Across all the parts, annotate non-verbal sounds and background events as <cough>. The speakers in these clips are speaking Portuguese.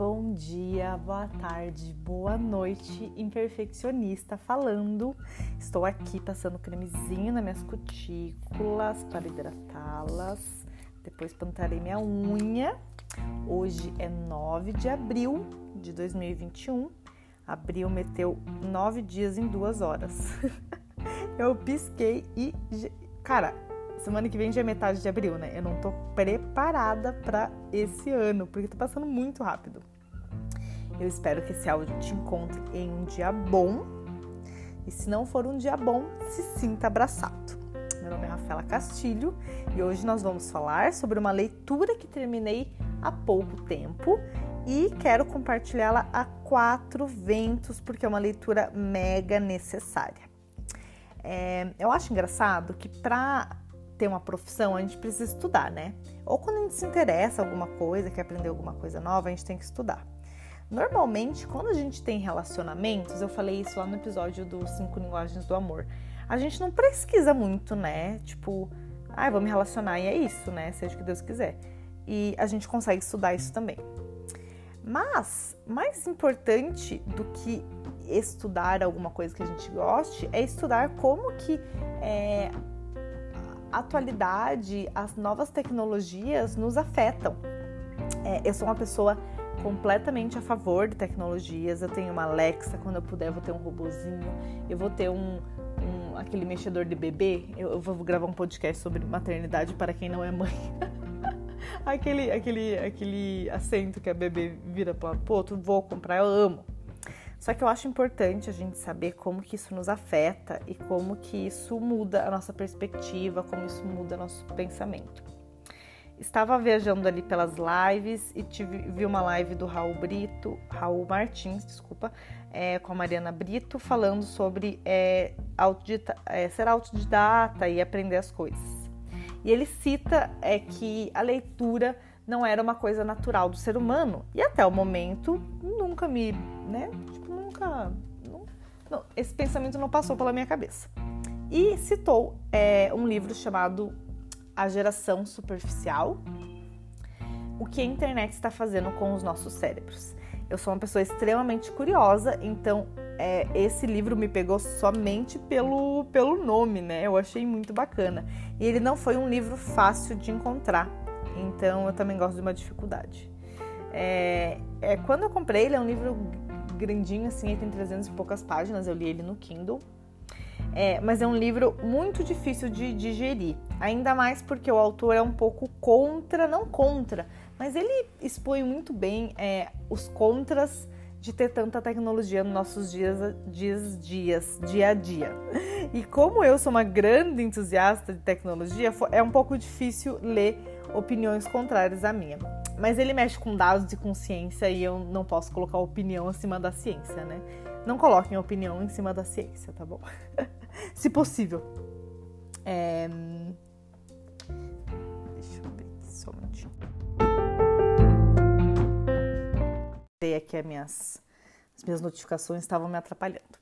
bom dia, boa tarde, boa noite, imperfeccionista falando. Estou aqui passando cremezinho nas minhas cutículas para hidratá-las. Depois plantarei minha unha. Hoje é 9 de abril de 2021. Abril meteu nove dias em duas horas. <laughs> Eu pisquei e. Cara, semana que vem já é metade de abril, né? Eu não tô preparada para esse ano, porque tá passando muito rápido. Eu espero que esse áudio te encontre em um dia bom. E se não for um dia bom, se sinta abraçado. Meu nome é Rafaela Castilho e hoje nós vamos falar sobre uma leitura que terminei há pouco tempo e quero compartilhá-la a quatro ventos, porque é uma leitura mega necessária. É, eu acho engraçado que para ter uma profissão, a gente precisa estudar, né? Ou quando a gente se interessa alguma coisa, quer aprender alguma coisa nova, a gente tem que estudar. Normalmente, quando a gente tem relacionamentos, eu falei isso lá no episódio dos Cinco Linguagens do Amor, a gente não pesquisa muito, né? Tipo, ah, vou me relacionar e é isso, né? Seja o que Deus quiser. E a gente consegue estudar isso também. Mas, mais importante do que estudar alguma coisa que a gente goste, é estudar como que é, atualidade, as novas tecnologias nos afetam. É, eu sou uma pessoa completamente a favor de tecnologias. Eu tenho uma Alexa, quando eu puder, vou ter um robozinho, eu vou ter um, um aquele mexedor de bebê. Eu, eu, vou gravar um podcast sobre maternidade para quem não é mãe. <laughs> aquele, aquele, aquele assento que a bebê vira para o outro, vou comprar, eu amo. Só que eu acho importante a gente saber como que isso nos afeta e como que isso muda a nossa perspectiva, como isso muda nosso pensamento. Estava viajando ali pelas lives e tive, vi uma live do Raul Brito, Raul Martins, desculpa, é, com a Mariana Brito, falando sobre é, autodita, é, ser autodidata e aprender as coisas. E ele cita é, que a leitura não era uma coisa natural do ser humano e até o momento nunca me, né, nunca. Não, não, esse pensamento não passou pela minha cabeça. E citou é, um livro chamado A Geração Superficial: O que a internet está fazendo com os nossos cérebros. Eu sou uma pessoa extremamente curiosa, então é, esse livro me pegou somente pelo, pelo nome, né? Eu achei muito bacana. E ele não foi um livro fácil de encontrar, então eu também gosto de uma dificuldade. É, é, quando eu comprei, ele é um livro grandinho assim, ele tem 300 e poucas páginas, eu li ele no Kindle. É, mas é um livro muito difícil de digerir, ainda mais porque o autor é um pouco contra, não contra, mas ele expõe muito bem é, os contras de ter tanta tecnologia nos nossos dias, dias, dias, dia a dia. <laughs> E como eu sou uma grande entusiasta de tecnologia, é um pouco difícil ler opiniões contrárias à minha. Mas ele mexe com dados e com ciência e eu não posso colocar opinião acima da ciência, né? Não coloquem opinião em cima da ciência, tá bom? <laughs> Se possível. É... Deixa eu ver aqui só um minutinho. aqui as minhas, as minhas notificações estavam me atrapalhando.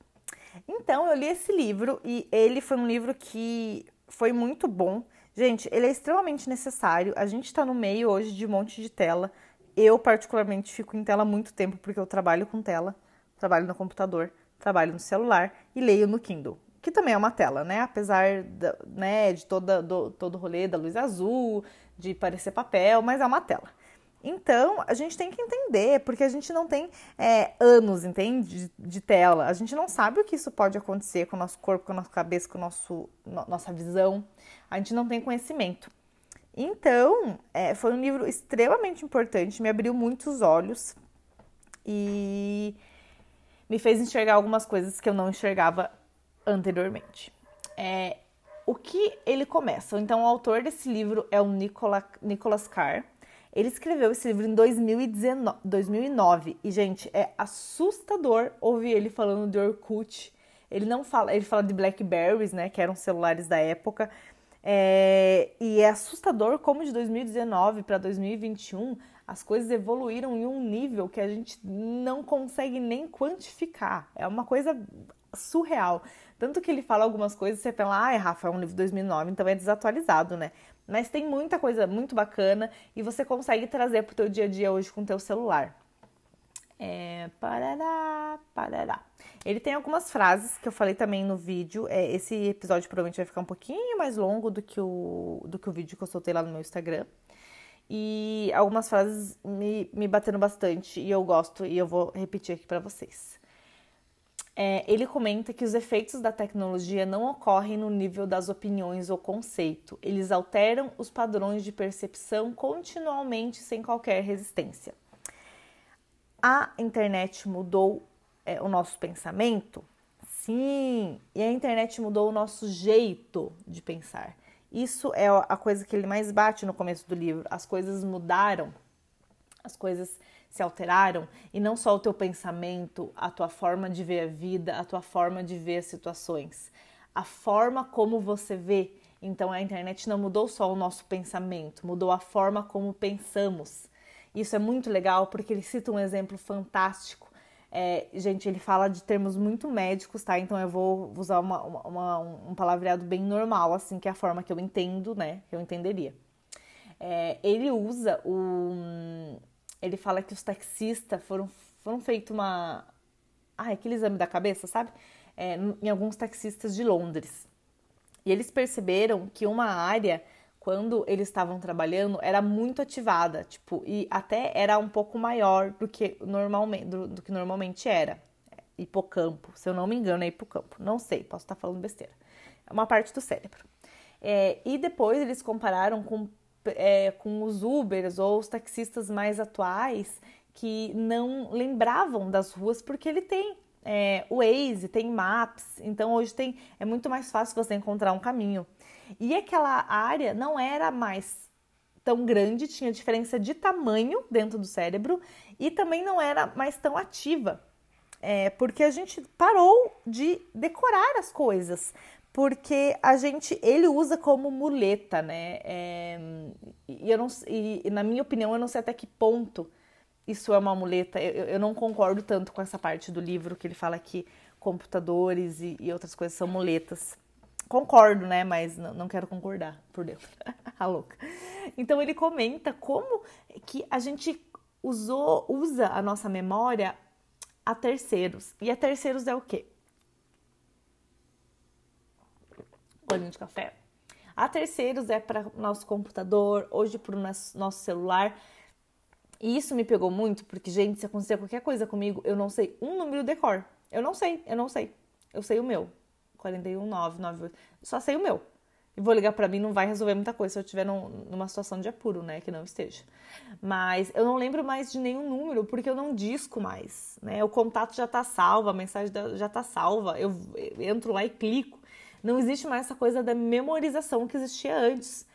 Então, eu li esse livro e ele foi um livro que foi muito bom Gente, ele é extremamente necessário. A gente está no meio hoje de um monte de tela. Eu, particularmente, fico em tela muito tempo porque eu trabalho com tela, trabalho no computador, trabalho no celular e leio no Kindle, que também é uma tela, né? Apesar da, né, de toda, do, todo o rolê da luz azul, de parecer papel, mas é uma tela. Então, a gente tem que entender, porque a gente não tem é, anos, entende? De, de, tela. A gente não sabe o que isso pode acontecer com o nosso corpo, com a nossa cabeça, com a no, nossa visão. A gente não tem conhecimento. Então, é, foi um livro extremamente importante, me abriu muitos olhos e me fez enxergar algumas coisas que eu não enxergava anteriormente. É, o que ele começa? Então, o autor desse livro é o Nicola, Nicholas Carr. Ele escreveu esse livro em 2019, 2009 e, gente, é assustador ouvir ele falando de Orkut. Ele não fala, ele fala de Blackberries, né, que eram celulares da época. É, e é assustador como de 2019 para 2021 as coisas evoluíram em um nível que a gente não consegue nem quantificar. É uma coisa surreal. Tanto que ele fala algumas coisas, você fala, ah, Rafa, é um livro de 2009, então é desatualizado, né? Mas tem muita coisa muito bacana e você consegue trazer para o teu dia a dia hoje com o teu celular. É, parará, parará. Ele tem algumas frases que eu falei também no vídeo. É, esse episódio provavelmente vai ficar um pouquinho mais longo do que, o, do que o vídeo que eu soltei lá no meu Instagram. E algumas frases me, me bateram bastante e eu gosto e eu vou repetir aqui para vocês. É, ele comenta que os efeitos da tecnologia não ocorrem no nível das opiniões ou conceito, eles alteram os padrões de percepção continuamente sem qualquer resistência a internet mudou é, o nosso pensamento? Sim, e a internet mudou o nosso jeito de pensar. Isso é a coisa que ele mais bate no começo do livro. As coisas mudaram, as coisas se alteraram e não só o teu pensamento, a tua forma de ver a vida, a tua forma de ver as situações, a forma como você vê. Então a internet não mudou só o nosso pensamento, mudou a forma como pensamos. Isso é muito legal porque ele cita um exemplo fantástico. É, gente, ele fala de termos muito médicos, tá? Então eu vou usar uma, uma, um palavreado bem normal, assim, que é a forma que eu entendo, né? Eu entenderia. É, ele usa o. Ele fala que os taxistas foram, foram feito uma. Ah, aquele exame da cabeça, sabe? É, em alguns taxistas de Londres. E eles perceberam que uma área quando eles estavam trabalhando, era muito ativada, tipo, e até era um pouco maior do que normalmente, do, do que normalmente era. Hipocampo, se eu não me engano, é hipocampo. Não sei, posso estar falando besteira. É uma parte do cérebro. É, e depois eles compararam com, é, com os Ubers ou os taxistas mais atuais que não lembravam das ruas porque ele tem é, o Waze, tem Maps, então hoje tem é muito mais fácil você encontrar um caminho. E aquela área não era mais tão grande, tinha diferença de tamanho dentro do cérebro e também não era mais tão ativa. É, porque a gente parou de decorar as coisas, porque a gente ele usa como muleta, né? É, e, eu não, e, na minha opinião, eu não sei até que ponto isso é uma muleta. Eu, eu não concordo tanto com essa parte do livro que ele fala que computadores e, e outras coisas são muletas concordo, né? Mas não, quero concordar por dentro. <laughs> a louca. Então ele comenta como que a gente usou, usa a nossa memória a terceiros. E a terceiros é o quê? Olhinho de café. A terceiros é para nosso computador, hoje para o nosso, celular. E isso me pegou muito, porque, gente, se acontecer qualquer coisa comigo, eu não sei um número de cor. Eu não sei, eu não sei. Eu sei o meu. 41998. Só sei o meu. E vou ligar para mim, não vai resolver muita coisa se eu estiver num, numa situação de apuro, né? Que não esteja. Mas eu não lembro mais de nenhum número, porque eu não disco mais, né? O contato já tá salvo, a mensagem já tá salva. Eu entro lá e clico. Não existe mais essa coisa da memorização que existia antes.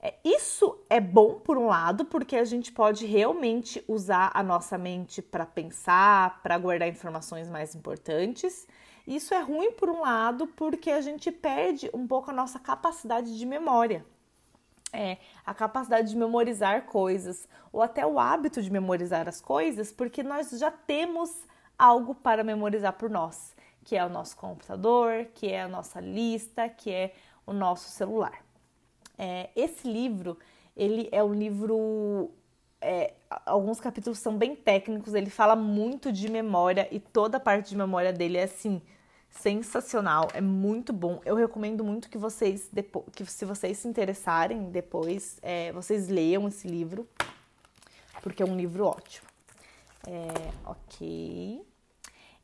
É, isso é bom por um lado, porque a gente pode realmente usar a nossa mente para pensar, para guardar informações mais importantes. Isso é ruim por um lado, porque a gente perde um pouco a nossa capacidade de memória. É, a capacidade de memorizar coisas, ou até o hábito de memorizar as coisas, porque nós já temos algo para memorizar por nós, que é o nosso computador, que é a nossa lista, que é o nosso celular. É, esse livro, ele é um livro é, alguns capítulos são bem técnicos, ele fala muito de memória e toda a parte de memória dele é assim sensacional, é muito bom. Eu recomendo muito que vocês, depois, que se vocês se interessarem depois, é, vocês leiam esse livro, porque é um livro ótimo. É, ok.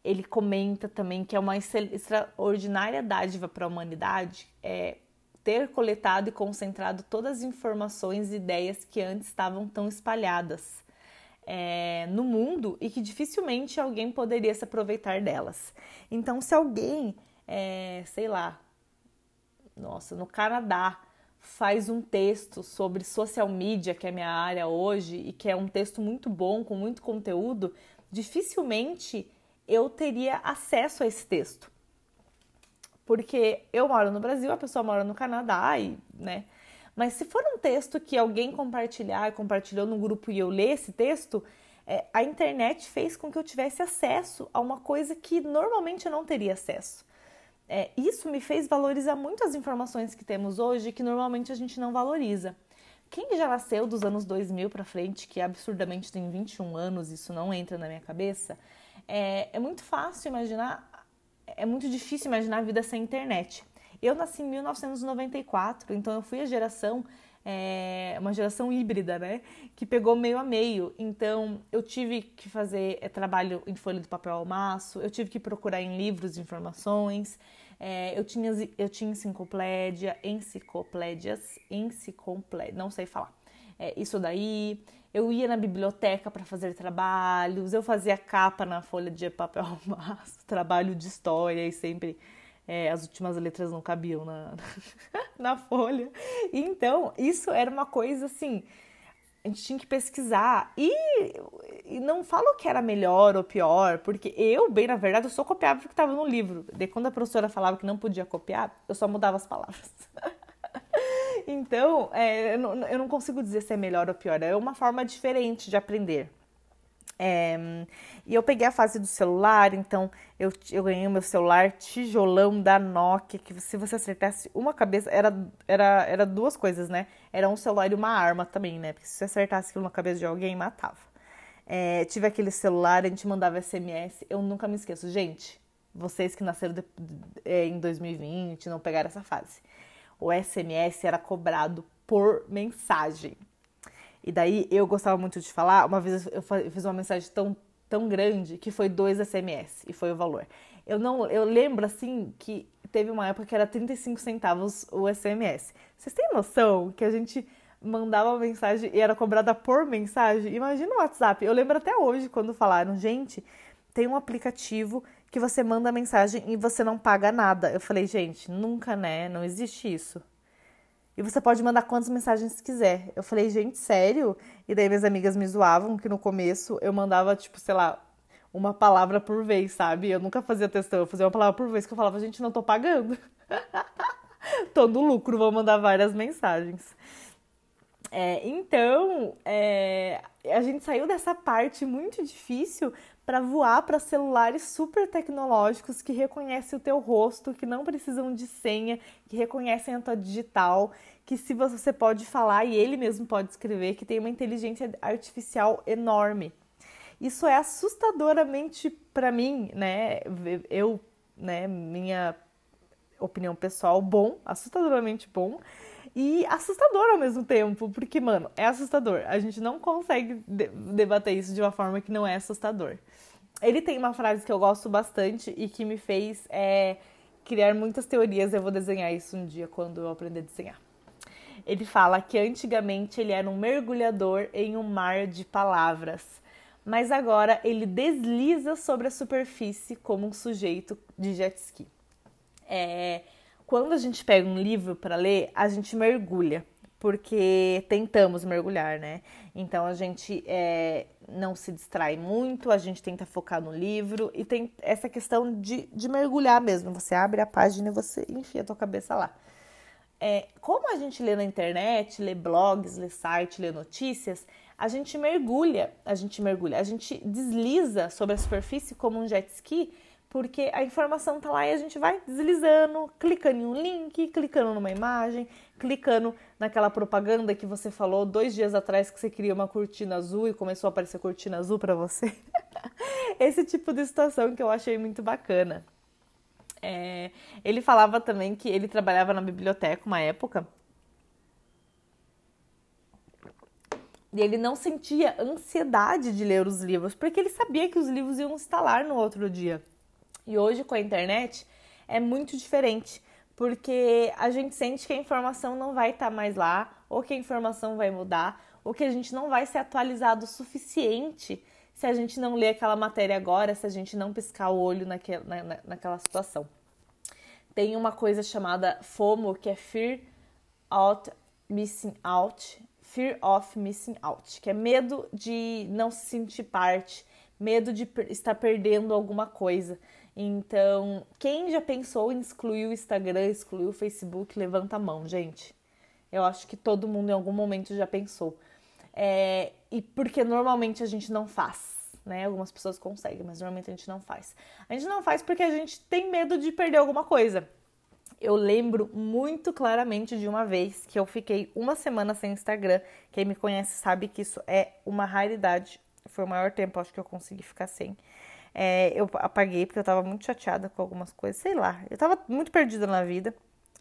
Ele comenta também que é uma extraordinária dádiva para a humanidade é, ter coletado e concentrado todas as informações e ideias que antes estavam tão espalhadas é, no mundo e que dificilmente alguém poderia se aproveitar delas. Então, se alguém, é, sei lá, nossa, no Canadá faz um texto sobre social media, que é minha área hoje, e que é um texto muito bom, com muito conteúdo, dificilmente eu teria acesso a esse texto. Porque eu moro no Brasil, a pessoa mora no Canadá e, né, mas se for um texto que alguém compartilhar, compartilhou no grupo e eu ler esse texto, é, a internet fez com que eu tivesse acesso a uma coisa que normalmente eu não teria acesso. É, isso me fez valorizar muito as informações que temos hoje que normalmente a gente não valoriza. quem já nasceu dos anos 2000 para frente, que absurdamente tem 21 anos, isso não entra na minha cabeça, é, é muito fácil imaginar, é muito difícil imaginar a vida sem internet. Eu nasci em 1994, então eu fui a geração é uma geração híbrida, né? Que pegou meio a meio. Então, eu tive que fazer é, trabalho em folha de papel ao maço, eu tive que procurar em livros informações, é, eu, tinha, eu tinha enciclopédia, enciclopédias, enciclopédia, não sei falar. É, isso daí, eu ia na biblioteca para fazer trabalhos, eu fazia capa na folha de papel ao <laughs> maço, trabalho de história e sempre é, as últimas letras não cabiam na, <laughs> na folha. Então, isso era uma coisa assim. A gente tinha que pesquisar. E, e não falo que era melhor ou pior, porque eu, bem na verdade, eu só copiava o que estava no livro. De quando a professora falava que não podia copiar, eu só mudava as palavras. <laughs> então, é, eu, não, eu não consigo dizer se é melhor ou pior. É uma forma diferente de aprender. É, e eu peguei a fase do celular, então eu, eu ganhei o meu celular tijolão da Nokia, que se você acertasse uma cabeça, era, era, era duas coisas, né? Era um celular e uma arma também, né? Porque se você acertasse na cabeça de alguém, matava. É, tive aquele celular, a gente mandava SMS, eu nunca me esqueço. Gente, vocês que nasceram de, de, é, em 2020, não pegaram essa fase. O SMS era cobrado por mensagem. E daí eu gostava muito de falar. Uma vez eu fiz uma mensagem tão, tão grande que foi dois SMS e foi o valor. Eu não, eu lembro assim que teve uma época que era 35 centavos o SMS. Vocês têm noção que a gente mandava uma mensagem e era cobrada por mensagem? Imagina o WhatsApp. Eu lembro até hoje quando falaram, gente, tem um aplicativo que você manda mensagem e você não paga nada. Eu falei, gente, nunca, né? Não existe isso. E você pode mandar quantas mensagens quiser. Eu falei, gente, sério? E daí minhas amigas me zoavam que no começo eu mandava, tipo, sei lá, uma palavra por vez, sabe? Eu nunca fazia testão, eu fazia uma palavra por vez que eu falava, gente, não tô pagando. <laughs> tô no lucro, vou mandar várias mensagens. É, então, é, a gente saiu dessa parte muito difícil para voar para celulares super tecnológicos que reconhecem o teu rosto, que não precisam de senha, que reconhecem a tua digital, que se você pode falar e ele mesmo pode escrever, que tem uma inteligência artificial enorme. Isso é assustadoramente para mim, né? Eu, né, minha opinião pessoal, bom, assustadoramente bom e assustador ao mesmo tempo, porque, mano, é assustador. A gente não consegue debater isso de uma forma que não é assustador. Ele tem uma frase que eu gosto bastante e que me fez é, criar muitas teorias. Eu vou desenhar isso um dia quando eu aprender a desenhar. Ele fala que antigamente ele era um mergulhador em um mar de palavras, mas agora ele desliza sobre a superfície como um sujeito de jet ski. É, quando a gente pega um livro para ler, a gente mergulha, porque tentamos mergulhar, né? Então a gente é, não se distrai muito, a gente tenta focar no livro e tem essa questão de, de mergulhar mesmo. Você abre a página e você enfia a tua cabeça lá. É, como a gente lê na internet, lê blogs, lê site, lê notícias, a gente mergulha, a gente mergulha, a gente desliza sobre a superfície como um jet ski porque a informação tá lá e a gente vai deslizando, clicando em um link, clicando numa imagem, clicando naquela propaganda que você falou dois dias atrás que você queria uma cortina azul e começou a aparecer cortina azul para você. <laughs> Esse tipo de situação que eu achei muito bacana. É, ele falava também que ele trabalhava na biblioteca uma época e ele não sentia ansiedade de ler os livros, porque ele sabia que os livros iam instalar no outro dia. E hoje com a internet é muito diferente, porque a gente sente que a informação não vai estar tá mais lá, ou que a informação vai mudar, ou que a gente não vai ser atualizado o suficiente se a gente não ler aquela matéria agora, se a gente não piscar o olho naquela, na, naquela situação. Tem uma coisa chamada FOMO, que é Fear Missing Out, Fear of Missing Out, que é medo de não se sentir parte, medo de estar perdendo alguma coisa. Então, quem já pensou em excluir o Instagram, excluir o Facebook, levanta a mão, gente. Eu acho que todo mundo em algum momento já pensou. É, e porque normalmente a gente não faz, né? Algumas pessoas conseguem, mas normalmente a gente não faz. A gente não faz porque a gente tem medo de perder alguma coisa. Eu lembro muito claramente de uma vez que eu fiquei uma semana sem Instagram. Quem me conhece sabe que isso é uma raridade. Foi o maior tempo, acho que eu consegui ficar sem. É, eu apaguei porque eu tava muito chateada com algumas coisas, sei lá. Eu tava muito perdida na vida.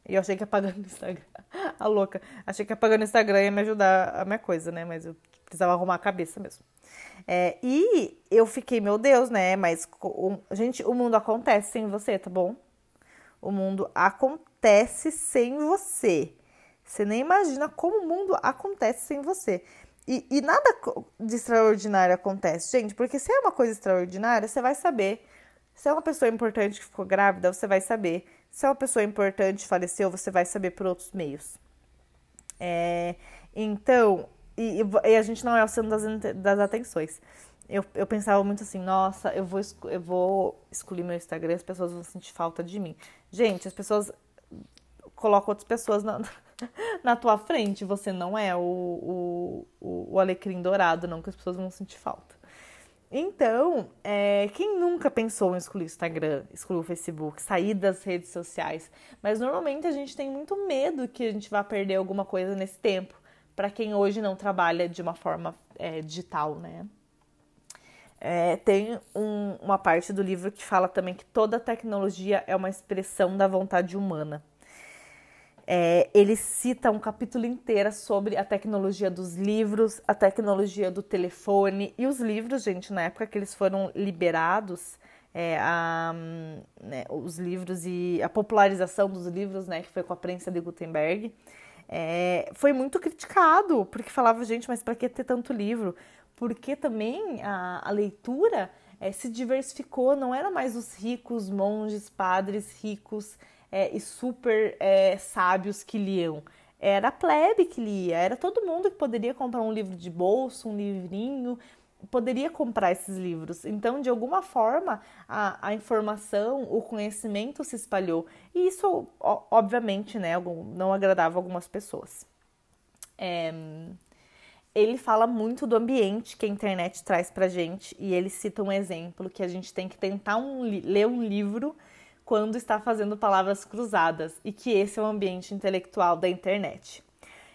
E eu achei que apagando o Instagram. <laughs> a louca. Achei que apagando o Instagram ia me ajudar a minha coisa, né? Mas eu precisava arrumar a cabeça mesmo. É, e eu fiquei, meu Deus, né? Mas, gente, o mundo acontece sem você, tá bom? O mundo acontece sem você. Você nem imagina como o mundo acontece sem você. E, e, nada de extraordinário acontece, gente, porque se é uma coisa extraordinária, você vai saber. Se é uma pessoa importante que ficou grávida, você vai saber. Se é uma pessoa importante faleceu, você vai saber por outros meios. É, então, e, e, a gente não é o centro das, das atenções. Eu, eu pensava muito assim, nossa, eu vou, eu vou excluir meu Instagram, as pessoas vão sentir falta de mim. Gente, as pessoas colocam outras pessoas na, <laughs> na tua frente, você não é o, o, o alecrim dourado, não, que as pessoas vão sentir falta. Então, é, quem nunca pensou em excluir o Instagram, excluir o Facebook, sair das redes sociais? Mas normalmente a gente tem muito medo que a gente vá perder alguma coisa nesse tempo, para quem hoje não trabalha de uma forma é, digital, né? É, tem um, uma parte do livro que fala também que toda tecnologia é uma expressão da vontade humana. É, ele cita um capítulo inteiro sobre a tecnologia dos livros, a tecnologia do telefone e os livros, gente, na época que eles foram liberados, é, a, né, os livros e a popularização dos livros, né, que foi com a prensa de Gutenberg, é, foi muito criticado, porque falava, gente, mas para que ter tanto livro? Porque também a, a leitura é, se diversificou, não era mais os ricos, monges, padres ricos é, e super é, sábios que liam. Era a plebe que lia, era todo mundo que poderia comprar um livro de bolso, um livrinho, poderia comprar esses livros. Então, de alguma forma, a, a informação, o conhecimento se espalhou. E isso, obviamente, né, não agradava algumas pessoas. É, ele fala muito do ambiente que a internet traz pra gente e ele cita um exemplo que a gente tem que tentar um, ler um livro quando está fazendo palavras cruzadas e que esse é o ambiente intelectual da internet.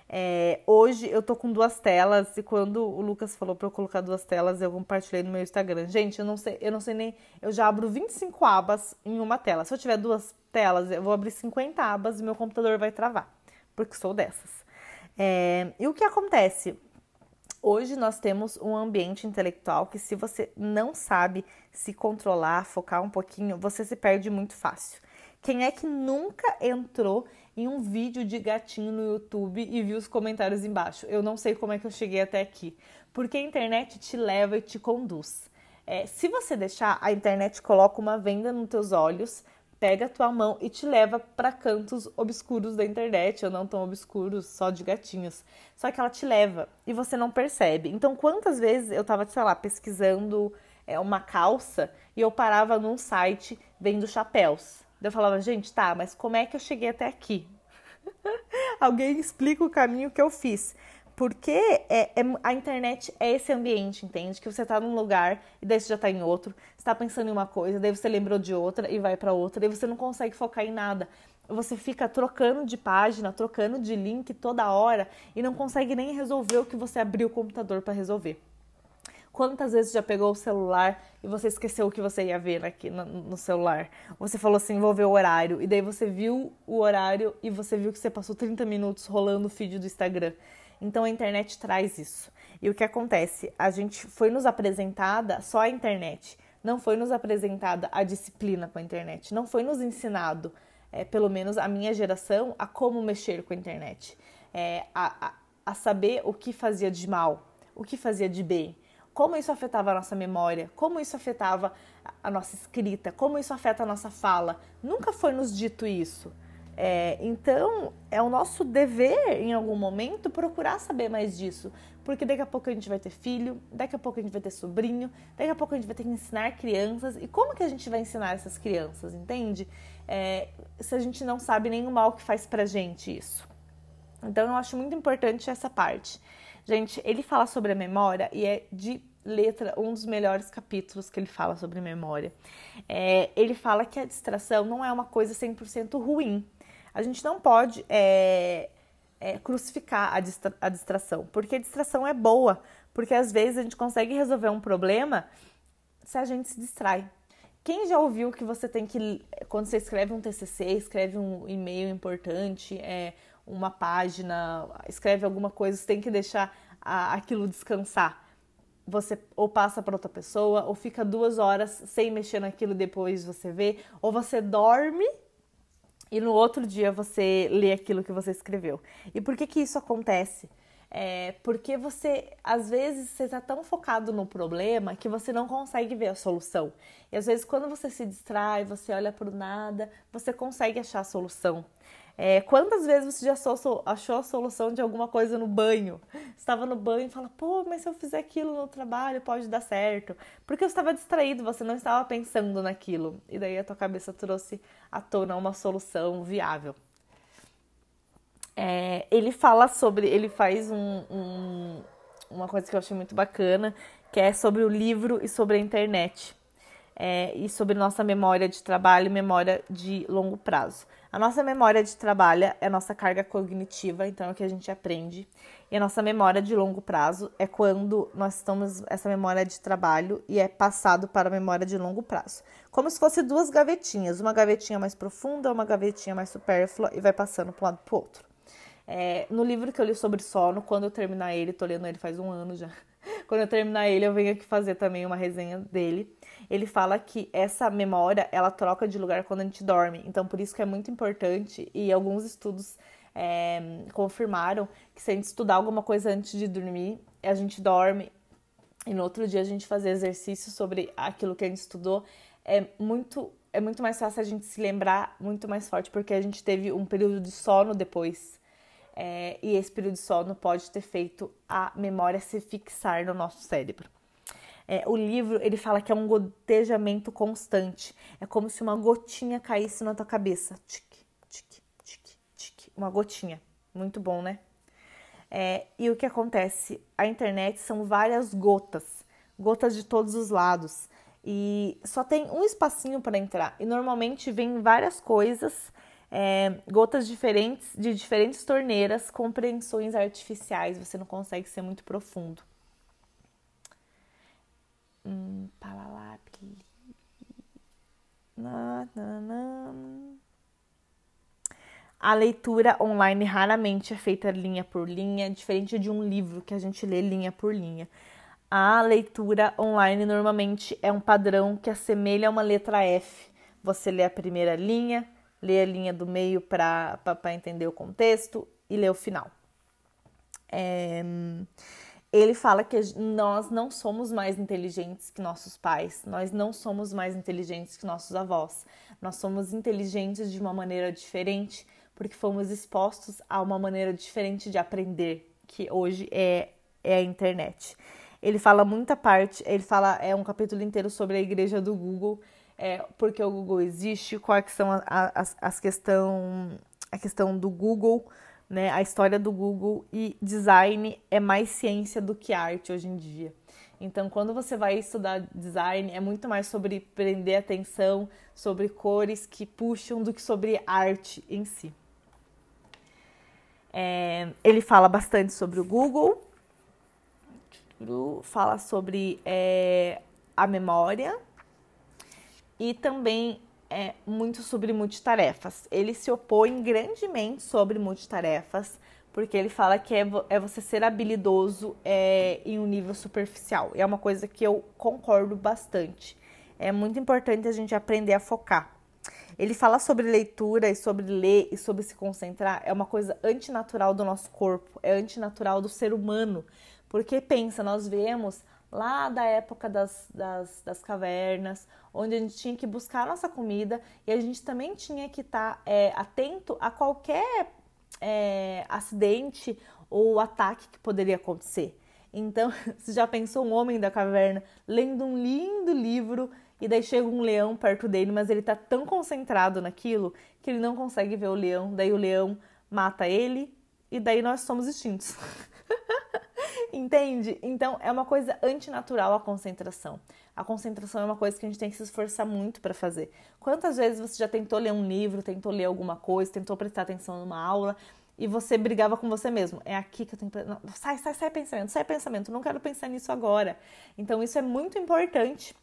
É, hoje eu tô com duas telas e quando o Lucas falou para eu colocar duas telas, eu compartilhei no meu Instagram. Gente, eu não sei, eu não sei nem, eu já abro 25 abas em uma tela. Se eu tiver duas telas, eu vou abrir 50 abas e meu computador vai travar, porque sou dessas. É, e o que acontece? Hoje nós temos um ambiente intelectual que, se você não sabe se controlar, focar um pouquinho, você se perde muito fácil. Quem é que nunca entrou em um vídeo de gatinho no YouTube e viu os comentários embaixo? Eu não sei como é que eu cheguei até aqui, porque a internet te leva e te conduz. É, se você deixar, a internet coloca uma venda nos teus olhos pega a tua mão e te leva para cantos obscuros da internet, ou não tão obscuros, só de gatinhos. Só que ela te leva e você não percebe. Então, quantas vezes eu tava, sei lá, pesquisando é, uma calça e eu parava num site vendo chapéus. Eu falava, gente, tá, mas como é que eu cheguei até aqui? <laughs> Alguém explica o caminho que eu fiz. Porque é, é, a internet é esse ambiente, entende? Que você tá num lugar e daí você já tá em outro, você tá pensando em uma coisa, daí você lembrou de outra e vai para outra, daí você não consegue focar em nada. Você fica trocando de página, trocando de link toda hora e não consegue nem resolver o que você abriu o computador para resolver. Quantas vezes já pegou o celular e você esqueceu o que você ia ver aqui no, no, celular? Você falou assim, vou ver o horário, e daí você viu o horário e você viu que você passou 30 minutos rolando o feed do Instagram. Então a internet traz isso. E o que acontece? A gente foi nos apresentada só a internet, não foi nos apresentada a disciplina com a internet, não foi nos ensinado, é, pelo menos a minha geração, a como mexer com a internet, é, a, a, a saber o que fazia de mal, o que fazia de bem, como isso afetava a nossa memória, como isso afetava a nossa escrita, como isso afeta a nossa fala. Nunca foi nos dito isso. É, então, é o nosso dever, em algum momento, procurar saber mais disso. Porque daqui a pouco a gente vai ter filho, daqui a pouco a gente vai ter sobrinho, daqui a pouco a gente vai ter que ensinar crianças. E como que a gente vai ensinar essas crianças, entende? É, se a gente não sabe nem o mal que faz pra gente isso. Então, eu acho muito importante essa parte. Gente, ele fala sobre a memória e é de letra um dos melhores capítulos que ele fala sobre memória. É, ele fala que a distração não é uma coisa 100% ruim A gente não pode é, é, crucificar a, distra a distração, porque a distração é boa, porque às vezes a gente consegue resolver um problema se a gente se distrai. Quem já ouviu que você tem que, quando você escreve um TCC, escreve um e-mail importante, é, uma página, escreve alguma coisa, você tem que deixar a, aquilo descansar. Você ou passa para outra pessoa, ou fica duas horas sem mexer naquilo depois você vê, ou você dorme e no outro dia você lê aquilo que você escreveu. E por que que isso acontece? É porque você, às vezes, você está tão focado no problema que você não consegue ver a solução. E às vezes, quando você se distrai, você olha para o nada, você consegue achar a solução. É, quantas vezes você já achou a solução de alguma coisa no banho? Estava no banho e fala, pô, mas se eu fizer aquilo no trabalho pode dar certo. Porque você estava distraído, você não estava pensando naquilo. E daí a tua cabeça trouxe à tona uma solução viável. É, ele fala sobre, ele faz um, um, uma coisa que eu achei muito bacana, que é sobre o livro e sobre a internet. É, e sobre nossa memória de trabalho e memória de longo prazo. A nossa memória de trabalho é a nossa carga cognitiva, então é o que a gente aprende. E a nossa memória de longo prazo é quando nós estamos essa memória de trabalho e é passado para a memória de longo prazo. Como se fosse duas gavetinhas, uma gavetinha mais profunda, uma gavetinha mais supérflua e vai passando para um lado para o outro. É, no livro que eu li sobre sono, quando eu terminar ele, tô lendo ele faz um ano já. Quando eu terminar ele, eu venho aqui fazer também uma resenha dele ele fala que essa memória ela troca de lugar quando a gente dorme. Então, por isso que é muito importante e alguns estudos é, confirmaram que se a gente estudar alguma coisa antes de dormir, a gente dorme e no outro dia a gente fazer exercício sobre aquilo que a gente estudou é muito é muito mais fácil a gente se lembrar muito mais forte porque a gente teve um período de sono depois. É, e esse período de sono pode ter feito a memória se fixar no nosso cérebro. É, o livro ele fala que é um gotejamento constante. É como se uma gotinha caísse na tua cabeça. Tique, tique, tique, tique. Uma gotinha. Muito bom, né? É, e o que acontece? A internet são várias gotas, gotas de todos os lados. E só tem um espacinho para entrar. E normalmente vem várias coisas, é, gotas diferentes, de diferentes torneiras, compreensões artificiais. Você não consegue ser muito profundo. Hum, a leitura online raramente é feita linha por linha, diferente de um livro que a gente lê linha por linha. A leitura online normalmente é um padrão que assemelha a uma letra F. Você lê a primeira linha, lê a linha do meio para entender o contexto e lê o final. É ele fala que nós não somos mais inteligentes que nossos pais, nós não somos mais inteligentes que nossos avós. Nós somos inteligentes de uma maneira diferente porque fomos expostos a uma maneira diferente de aprender, que hoje é, é a internet. Ele fala muita parte, ele fala é um capítulo inteiro sobre a igreja do Google, é, porque o Google existe, quais são as, as questão, a questão do Google né? A história do Google e design é mais ciência do que arte hoje em dia. Então, quando você vai estudar design, é muito mais sobre prender atenção, sobre cores que puxam do que sobre arte em si. É, ele fala bastante sobre o Google, fala sobre é, a memória e também é muito sobre multitarefas. Ele se opõe grandemente sobre multitarefas, porque ele fala que é, é você ser habilidoso é, em um nível superficial. É uma coisa que eu concordo bastante. É muito importante a gente aprender a focar. Ele fala sobre leitura e sobre ler e sobre se concentrar. É uma coisa antinatural do nosso corpo, é antinatural do ser humano. Porque pensa, nós vemos lá da época das, das, das, cavernas, onde a gente tinha que buscar nossa comida e a gente também tinha que estar tá, é, atento a qualquer é, acidente ou ataque que poderia acontecer. Então, <laughs> você já pensou um homem da caverna lendo um lindo livro e daí chega um leão perto dele, mas ele está tão concentrado naquilo que ele não consegue ver o leão, daí o leão mata ele e daí nós somos extintos. <laughs> Entende? Então é uma coisa antinatural a concentração. A concentração é uma coisa que a gente tem que se esforçar muito para fazer. Quantas vezes você já tentou ler um livro, tentou ler alguma coisa, tentou prestar atenção numa aula e você brigava com você mesmo? É aqui que eu tenho. Não, sai, sai, sai pensamento, sai pensamento, não quero pensar nisso agora. Então isso é muito importante.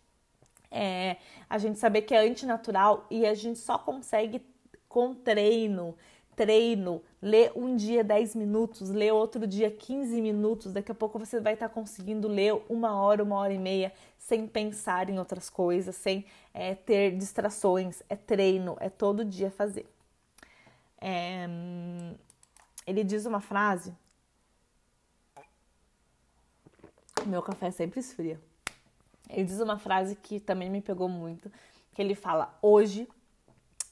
É, a gente saber que é antinatural e a gente só consegue com treino treino, lê um dia 10 minutos, lê outro dia 15 minutos, daqui a pouco você vai estar tá conseguindo ler uma hora, uma hora e meia, sem pensar em outras coisas, sem é, ter distrações. É treino, é todo dia fazer. É, ele diz uma frase. Meu café sempre esfria. Ele diz uma frase que também me pegou muito, que ele fala: "Hoje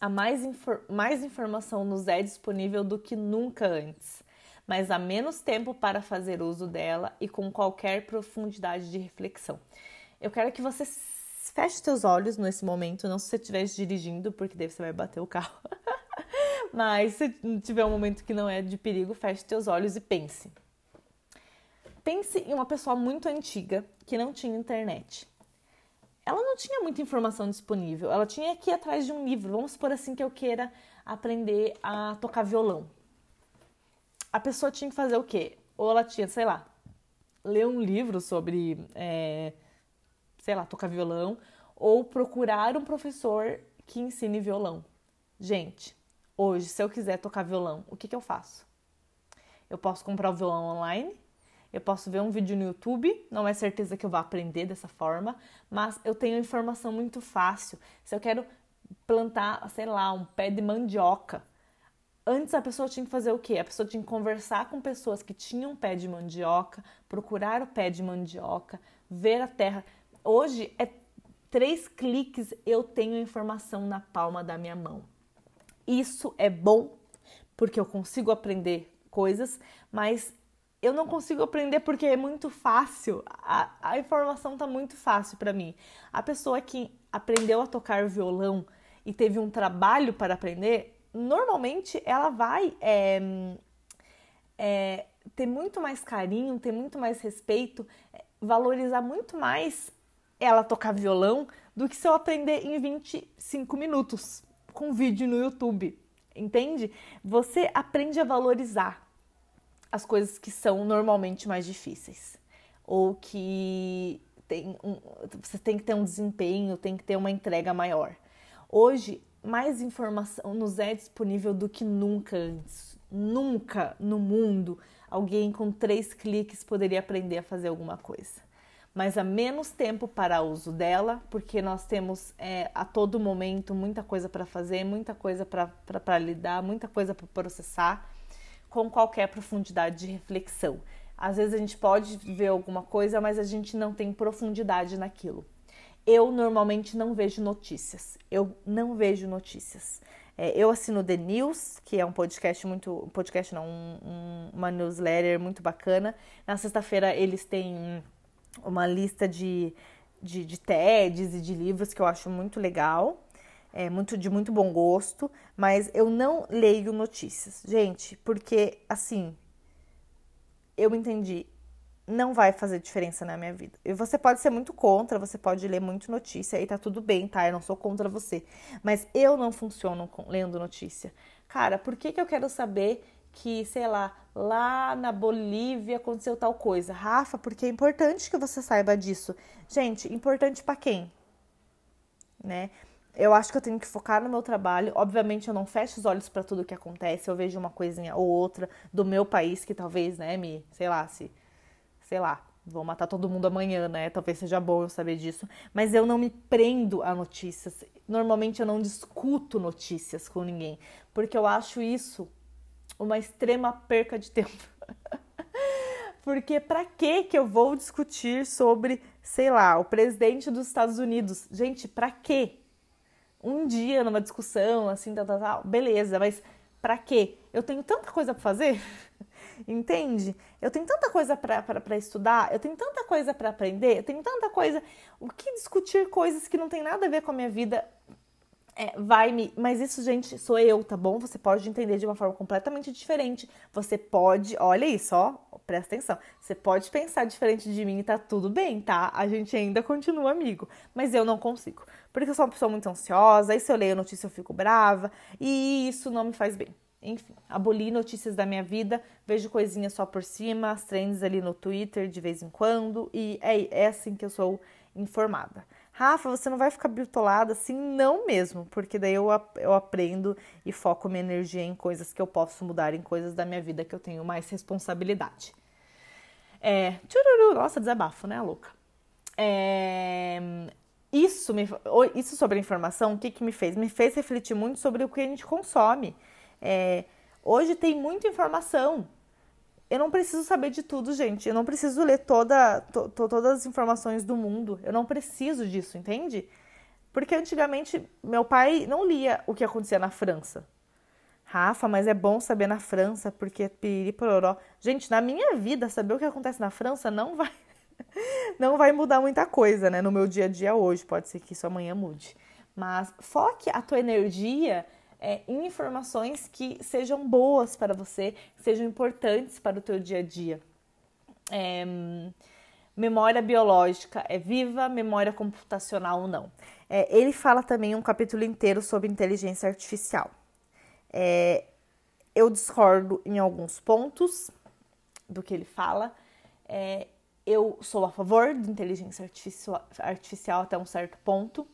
há mais, infor mais informação nos é disponível do que nunca antes, mas há menos tempo para fazer uso dela e com qualquer profundidade de reflexão. Eu quero que você feche seus olhos nesse momento, não se você estiver dirigindo, porque daí você vai bater o carro. <laughs> mas se tiver um momento que não é de perigo, feche seus olhos e pense. Pense em uma pessoa muito antiga que não tinha internet ela não tinha muita informação disponível. Ela tinha que ir atrás de um livro. Vamos supor assim que eu queira aprender a tocar violão. A pessoa tinha que fazer o quê? Ou ela tinha, sei lá, ler um livro sobre, é, sei lá, tocar violão, ou procurar um professor que ensine violão. Gente, hoje, se eu quiser tocar violão, o que, que eu faço? Eu posso comprar o violão online, eu posso ver um vídeo no YouTube, não é certeza que eu vá aprender dessa forma, mas eu tenho informação muito fácil. Se eu quero plantar, sei lá, um pé de mandioca, antes a pessoa tinha que fazer o quê? A pessoa tinha que conversar com pessoas que tinham pé de mandioca, procurar o pé de mandioca, ver a terra. Hoje é três cliques eu tenho informação na palma da minha mão. Isso é bom porque eu consigo aprender coisas, mas eu não consigo aprender porque é muito fácil. A, a informação tá muito fácil para mim. A pessoa que aprendeu a tocar violão e teve um trabalho para aprender, normalmente ela vai é, é, ter muito mais carinho, ter muito mais respeito, valorizar muito mais ela tocar violão do que se eu aprender em 25 minutos com vídeo no YouTube. Entende? Você aprende a valorizar as coisas que são normalmente mais difíceis. Ou que tem um, você tem que ter um desempenho, tem que ter uma entrega maior. Hoje, mais informação nos é disponível do que nunca antes. Nunca no mundo alguém com três cliques poderia aprender a fazer alguma coisa. Mas há menos tempo para uso dela, porque nós temos é, a todo momento muita coisa para fazer, muita coisa para lidar, muita coisa para processar com qualquer profundidade de reflexão. Às vezes a gente pode ver alguma coisa, mas a gente não tem profundidade naquilo. Eu normalmente não vejo notícias. Eu não vejo notícias. É, eu assino The News, que é um podcast muito. Um podcast não, um, um, uma newsletter muito bacana. Na sexta-feira eles têm uma lista de, de, de TEDs e de livros que eu acho muito legal é muito de muito bom gosto, mas eu não leio notícias, gente, porque assim eu entendi, não vai fazer diferença na minha vida. E você pode ser muito contra, você pode ler muito notícia e tá tudo bem, tá? Eu não sou contra você, mas eu não funciono com, lendo notícia. Cara, por que que eu quero saber que, sei lá, lá na Bolívia aconteceu tal coisa? Rafa, porque é importante que você saiba disso. Gente, importante para quem? Né? Eu acho que eu tenho que focar no meu trabalho. Obviamente, eu não fecho os olhos para tudo que acontece. Eu vejo uma coisinha ou outra do meu país que talvez, né, me, sei lá, se, sei lá, vou matar todo mundo amanhã, né? Talvez seja bom eu saber disso. Mas eu não me prendo a notícias. Normalmente, eu não discuto notícias com ninguém, porque eu acho isso uma extrema perca de tempo. <laughs> porque para que que eu vou discutir sobre, sei lá, o presidente dos Estados Unidos? Gente, para quê? Um dia numa discussão, assim, tal, tal, tal, beleza, mas para quê? Eu tenho tanta coisa para fazer, <laughs> entende? Eu tenho tanta coisa para estudar, eu tenho tanta coisa para aprender, eu tenho tanta coisa. O que discutir coisas que não tem nada a ver com a minha vida? É, vai me. Mas isso, gente, sou eu, tá bom? Você pode entender de uma forma completamente diferente. Você pode. Olha isso, ó. Presta atenção. Você pode pensar diferente de mim e tá tudo bem, tá? A gente ainda continua amigo. Mas eu não consigo. Porque eu sou uma pessoa muito ansiosa. Aí se eu leio a notícia eu fico brava. E isso não me faz bem. Enfim, aboli notícias da minha vida, vejo coisinhas só por cima, as trends ali no Twitter de vez em quando, e é, é assim que eu sou informada. Rafa, você não vai ficar bitolada assim? Não mesmo, porque daí eu, eu aprendo e foco minha energia em coisas que eu posso mudar, em coisas da minha vida que eu tenho mais responsabilidade. É, tchururu, nossa, desabafo, né, louca? É, isso, me, isso sobre a informação, o que, que me fez? Me fez refletir muito sobre o que a gente consome. É, hoje tem muita informação, eu não preciso saber de tudo, gente. Eu não preciso ler toda, to, to, todas as informações do mundo. Eu não preciso disso, entende? Porque antigamente meu pai não lia o que acontecia na França. Rafa, mas é bom saber na França, porque piriri. Gente, na minha vida, saber o que acontece na França não vai <laughs> não vai mudar muita coisa, né, no meu dia a dia hoje. Pode ser que isso amanhã mude. Mas foque a tua energia é, informações que sejam boas para você, sejam importantes para o teu dia a dia. É, memória biológica é viva, memória computacional não. É, ele fala também um capítulo inteiro sobre inteligência artificial. É, eu discordo em alguns pontos do que ele fala. É, eu sou a favor de inteligência artificial, artificial até um certo ponto.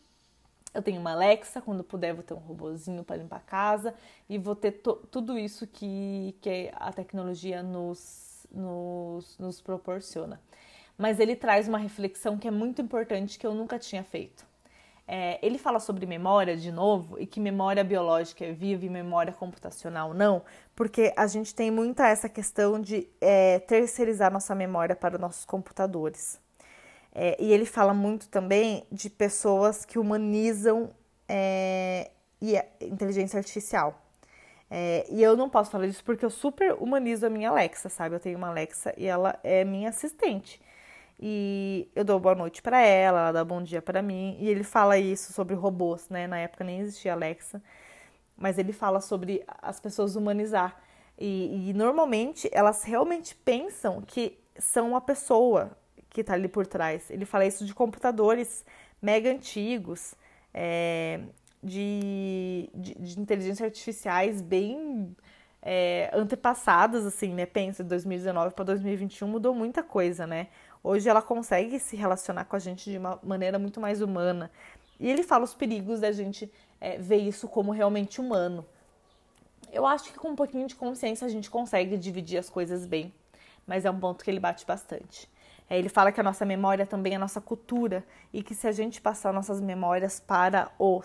Eu tenho uma Alexa, quando puder vou ter um robozinho para limpar a casa e vou ter tudo isso que, que a tecnologia nos, nos, nos proporciona. Mas ele traz uma reflexão que é muito importante que eu nunca tinha feito. É, ele fala sobre memória de novo e que memória biológica é viva e memória computacional não, porque a gente tem muita essa questão de é, terceirizar nossa memória para nossos computadores. É, e ele fala muito também de pessoas que humanizam é, e inteligência artificial. É, e eu não posso falar disso porque eu super humanizo a minha Alexa, sabe? Eu tenho uma Alexa e ela é minha assistente. E eu dou boa noite para ela, ela dá bom dia para mim. E ele fala isso sobre robôs, né? Na época nem existia Alexa, mas ele fala sobre as pessoas humanizar. E, e normalmente elas realmente pensam que são uma pessoa, que está ali por trás. Ele fala isso de computadores mega antigos, é, de, de, de, artificiais bem é, antepassadas, assim, né? Pensa, de 2019 para 2021 mudou muita coisa, né? Hoje ela consegue se relacionar com a gente de uma maneira muito mais humana. E ele fala os perigos da gente é, ver isso como realmente humano. Eu acho que com um pouquinho de consciência a gente consegue dividir as coisas bem, mas é um ponto que ele bate bastante. É, ele fala que a nossa memória também é a nossa cultura e que se a gente passar nossas memórias para o,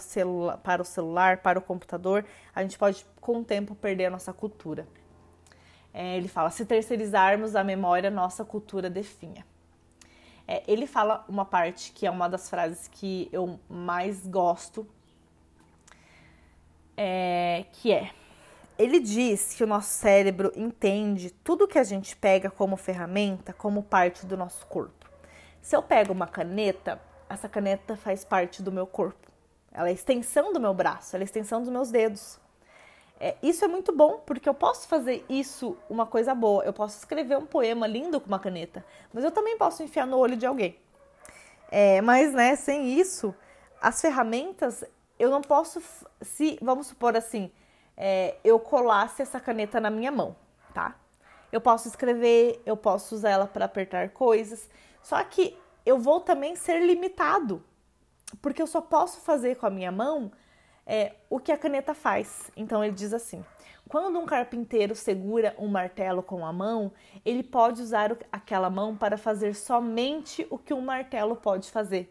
para o celular, para o computador, a gente pode, com o tempo, perder a nossa cultura. É, ele fala: se terceirizarmos a memória, nossa cultura definha. É, ele fala uma parte que é uma das frases que eu mais gosto, é, que é ele diz que o nosso cérebro entende tudo que a gente pega como ferramenta como parte do nosso corpo. Se eu pego uma caneta, essa caneta faz parte do meu corpo. Ela é a extensão do meu braço, ela é a extensão dos meus dedos. É, isso é muito bom, porque eu posso fazer isso uma coisa boa. Eu posso escrever um poema lindo com uma caneta, mas eu também posso enfiar no olho de alguém. É, mas, né, sem isso, as ferramentas, eu não posso. Se, vamos supor assim, é, eu colasse essa caneta na minha mão, tá? Eu posso escrever, eu posso usar ela para apertar coisas, só que eu vou também ser limitado, porque eu só posso fazer com a minha mão é, o que a caneta faz. Então ele diz assim: quando um carpinteiro segura um martelo com a mão, ele pode usar aquela mão para fazer somente o que um martelo pode fazer.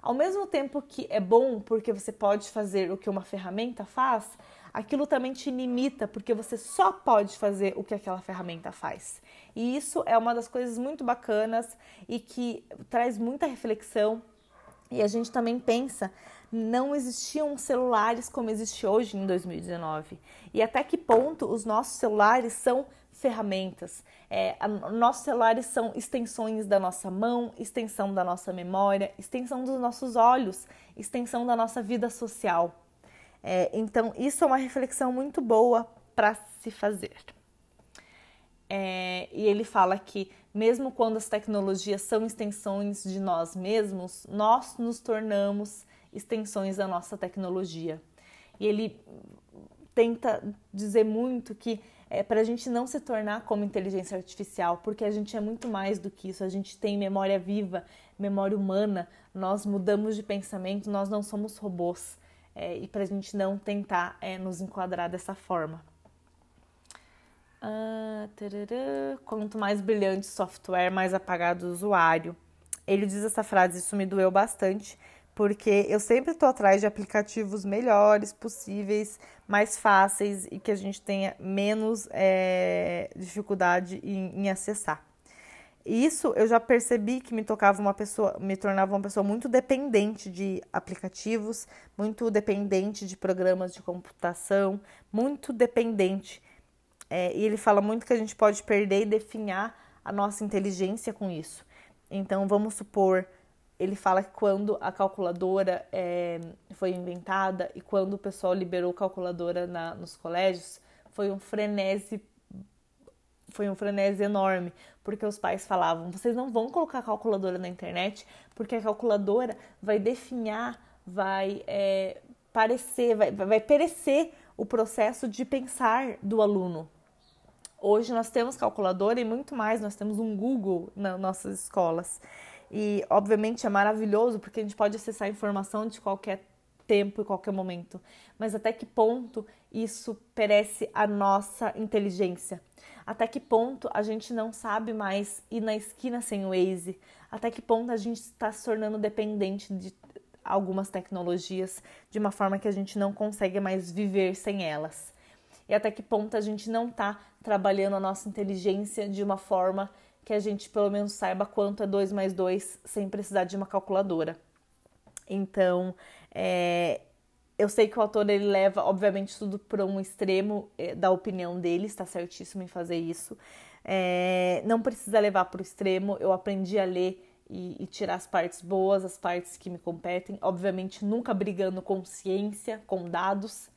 Ao mesmo tempo que é bom porque você pode fazer o que uma ferramenta faz, aquilo também te limita, porque você só pode fazer o que aquela ferramenta faz. E isso é uma das coisas muito bacanas e que traz muita reflexão. E a gente também pensa, não existiam celulares como existe hoje em 2019. E até que ponto os nossos celulares são ferramentas. É, a, nossos celulares são extensões da nossa mão, extensão da nossa memória, extensão dos nossos olhos, extensão da nossa vida social. É, então, isso é uma reflexão muito boa para se fazer. É, e ele fala que, mesmo quando as tecnologias são extensões de nós mesmos, nós nos tornamos extensões da nossa tecnologia. E ele tenta dizer muito que é para a gente não se tornar como inteligência artificial, porque a gente é muito mais do que isso, a gente tem memória viva, memória humana, nós mudamos de pensamento, nós não somos robôs, é, e para a gente não tentar é, nos enquadrar dessa forma. Ah, Quanto mais brilhante o software, mais apagado o usuário. Ele diz essa frase, isso me doeu bastante, porque eu sempre estou atrás de aplicativos melhores possíveis, mais fáceis e que a gente tenha menos é, dificuldade em, em acessar. Isso eu já percebi que me tocava uma pessoa, me tornava uma pessoa muito dependente de aplicativos, muito dependente de programas de computação, muito dependente. É, e ele fala muito que a gente pode perder e definhar a nossa inteligência com isso. Então vamos supor ele fala que quando a calculadora é, foi inventada e quando o pessoal liberou calculadora na, nos colégios, foi um frenesi foi um frenesi enorme, porque os pais falavam: vocês não vão colocar calculadora na internet, porque a calculadora vai definhar, vai é, parecer, vai, vai perecer o processo de pensar do aluno. Hoje nós temos calculadora e muito mais, nós temos um Google nas nossas escolas. E, obviamente, é maravilhoso porque a gente pode acessar informação de qualquer tempo e qualquer momento. Mas até que ponto isso perece a nossa inteligência? Até que ponto a gente não sabe mais ir na esquina sem o Waze? Até que ponto a gente está se tornando dependente de algumas tecnologias de uma forma que a gente não consegue mais viver sem elas? E até que ponto a gente não está trabalhando a nossa inteligência de uma forma que a gente pelo menos saiba quanto é 2 mais 2 sem precisar de uma calculadora. Então, é, eu sei que o autor ele leva, obviamente, tudo para um extremo é, da opinião dele, está certíssimo em fazer isso. É, não precisa levar para o extremo, eu aprendi a ler e, e, tirar as partes boas, as partes que me competem. Obviamente, nunca brigando com ciência, com dados,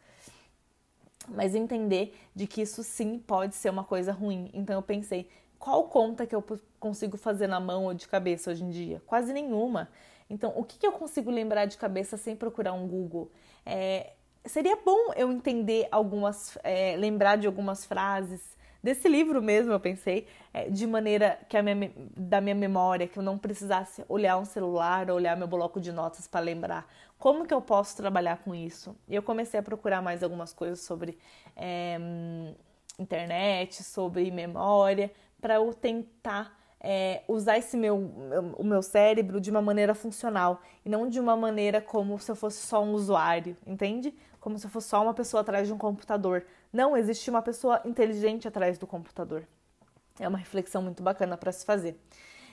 mas entender de que isso sim pode ser uma coisa ruim. Então, eu pensei, qual conta que eu consigo fazer na mão ou de cabeça hoje em dia? Quase nenhuma. Então, o que, que eu consigo lembrar de cabeça sem procurar um Google? É, seria bom eu entender algumas, é, lembrar de algumas frases desse livro mesmo, eu pensei, é, de maneira que a minha, da minha memória, que eu não precisasse olhar um celular, olhar meu bloco de notas para lembrar. Como que eu posso trabalhar com isso? E eu comecei a procurar mais algumas coisas sobre é, internet, sobre memória, para eu tentar é, usar esse meu, o meu cérebro de uma maneira funcional e não de uma maneira como se eu fosse só um usuário, entende? Como se eu fosse só uma pessoa atrás de um computador. Não, existe uma pessoa inteligente atrás do computador. É uma reflexão muito bacana para se fazer.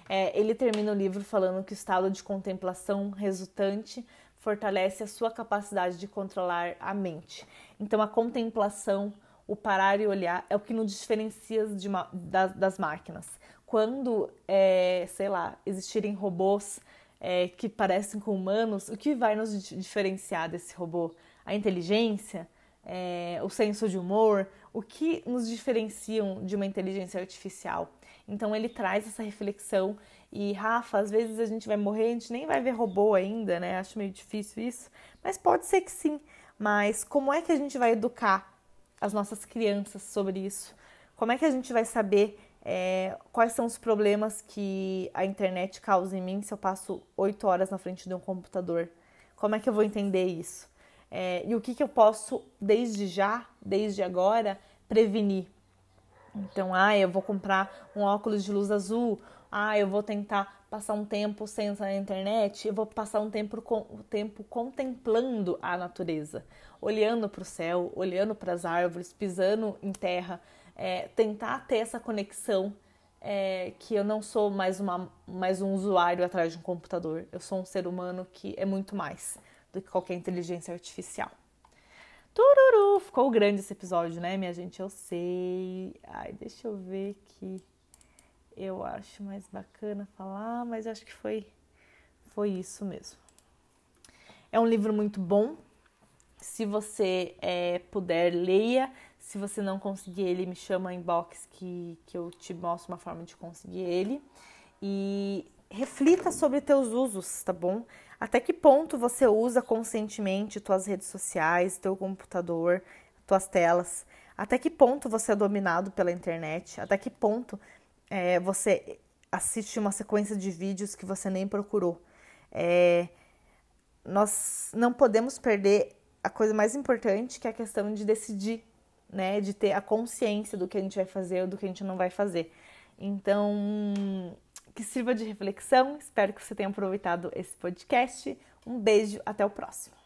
É, ele termina o livro falando que o estado de contemplação resultante fortalece a sua capacidade de controlar a mente. Então, a contemplação o parar e olhar é o que nos diferencia uma, das, das, máquinas. Quando, é, sei lá, existirem robôs é, que parecem com humanos, o que vai nos diferenciar desse robô? A inteligência? É, o senso de humor? O que nos diferenciam de uma inteligência artificial? Então ele traz essa reflexão e Rafa, às vezes a gente vai morrer, a gente nem vai ver robô ainda, né? Acho meio difícil isso, mas pode ser que sim. Mas como é que a gente vai educar as nossas crianças sobre isso? Como é que a gente vai saber é, quais são os problemas que a internet causa em mim se eu passo oito horas na frente de um computador? Como é que eu vou entender isso? É, e o que, que eu posso, desde já, desde agora, prevenir? Então, ah, eu vou comprar um óculos de luz azul, ah, eu vou tentar passar um tempo sem entrar na internet, eu vou passar um tempo, um tempo contemplando a natureza olhando para o céu, olhando para as árvores, pisando em terra, é, tentar ter essa conexão é, que eu não sou mais, uma, mais um usuário atrás de um computador, eu sou um ser humano que é muito mais do que qualquer inteligência artificial. Tururu! Ficou grande esse episódio, né, minha gente? Eu sei. Ai, deixa eu ver aqui. Eu acho mais bacana falar, mas acho que foi, foi isso mesmo. É um livro muito bom, Se você é, puder, leia. Se você não conseguir ele, me chama inbox que, que eu te mostro uma forma de conseguir ele. E reflita sobre teus usos, tá bom? Até que ponto você usa conscientemente tuas redes sociais, teu computador, tuas telas? Até que ponto você é dominado pela internet? Até que ponto é, você assiste uma sequência de vídeos que você nem procurou? É, nós não podemos perder a coisa mais importante, que é a questão de decidir, né? De ter a consciência do que a gente vai fazer ou do que a gente não vai fazer. Então, que sirva de reflexão. Espero que você tenha aproveitado esse podcast. Um beijo, até o próximo.